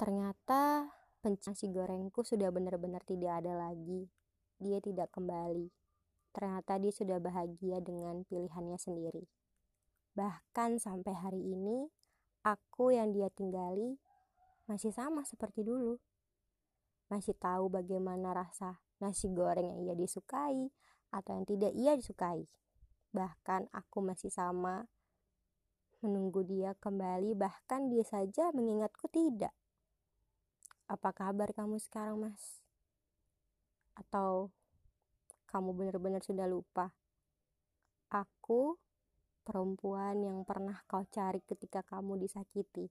Ternyata nasi gorengku sudah benar-benar tidak ada lagi. Dia tidak kembali. Ternyata dia sudah bahagia dengan pilihannya sendiri. Bahkan sampai hari ini, aku yang dia tinggali masih sama seperti dulu. Masih tahu bagaimana rasa nasi goreng yang ia disukai atau yang tidak ia disukai. Bahkan aku masih sama menunggu dia kembali, bahkan dia saja mengingatku tidak. Apa kabar kamu sekarang, Mas? Atau kamu benar-benar sudah lupa? Aku perempuan yang pernah kau cari ketika kamu disakiti.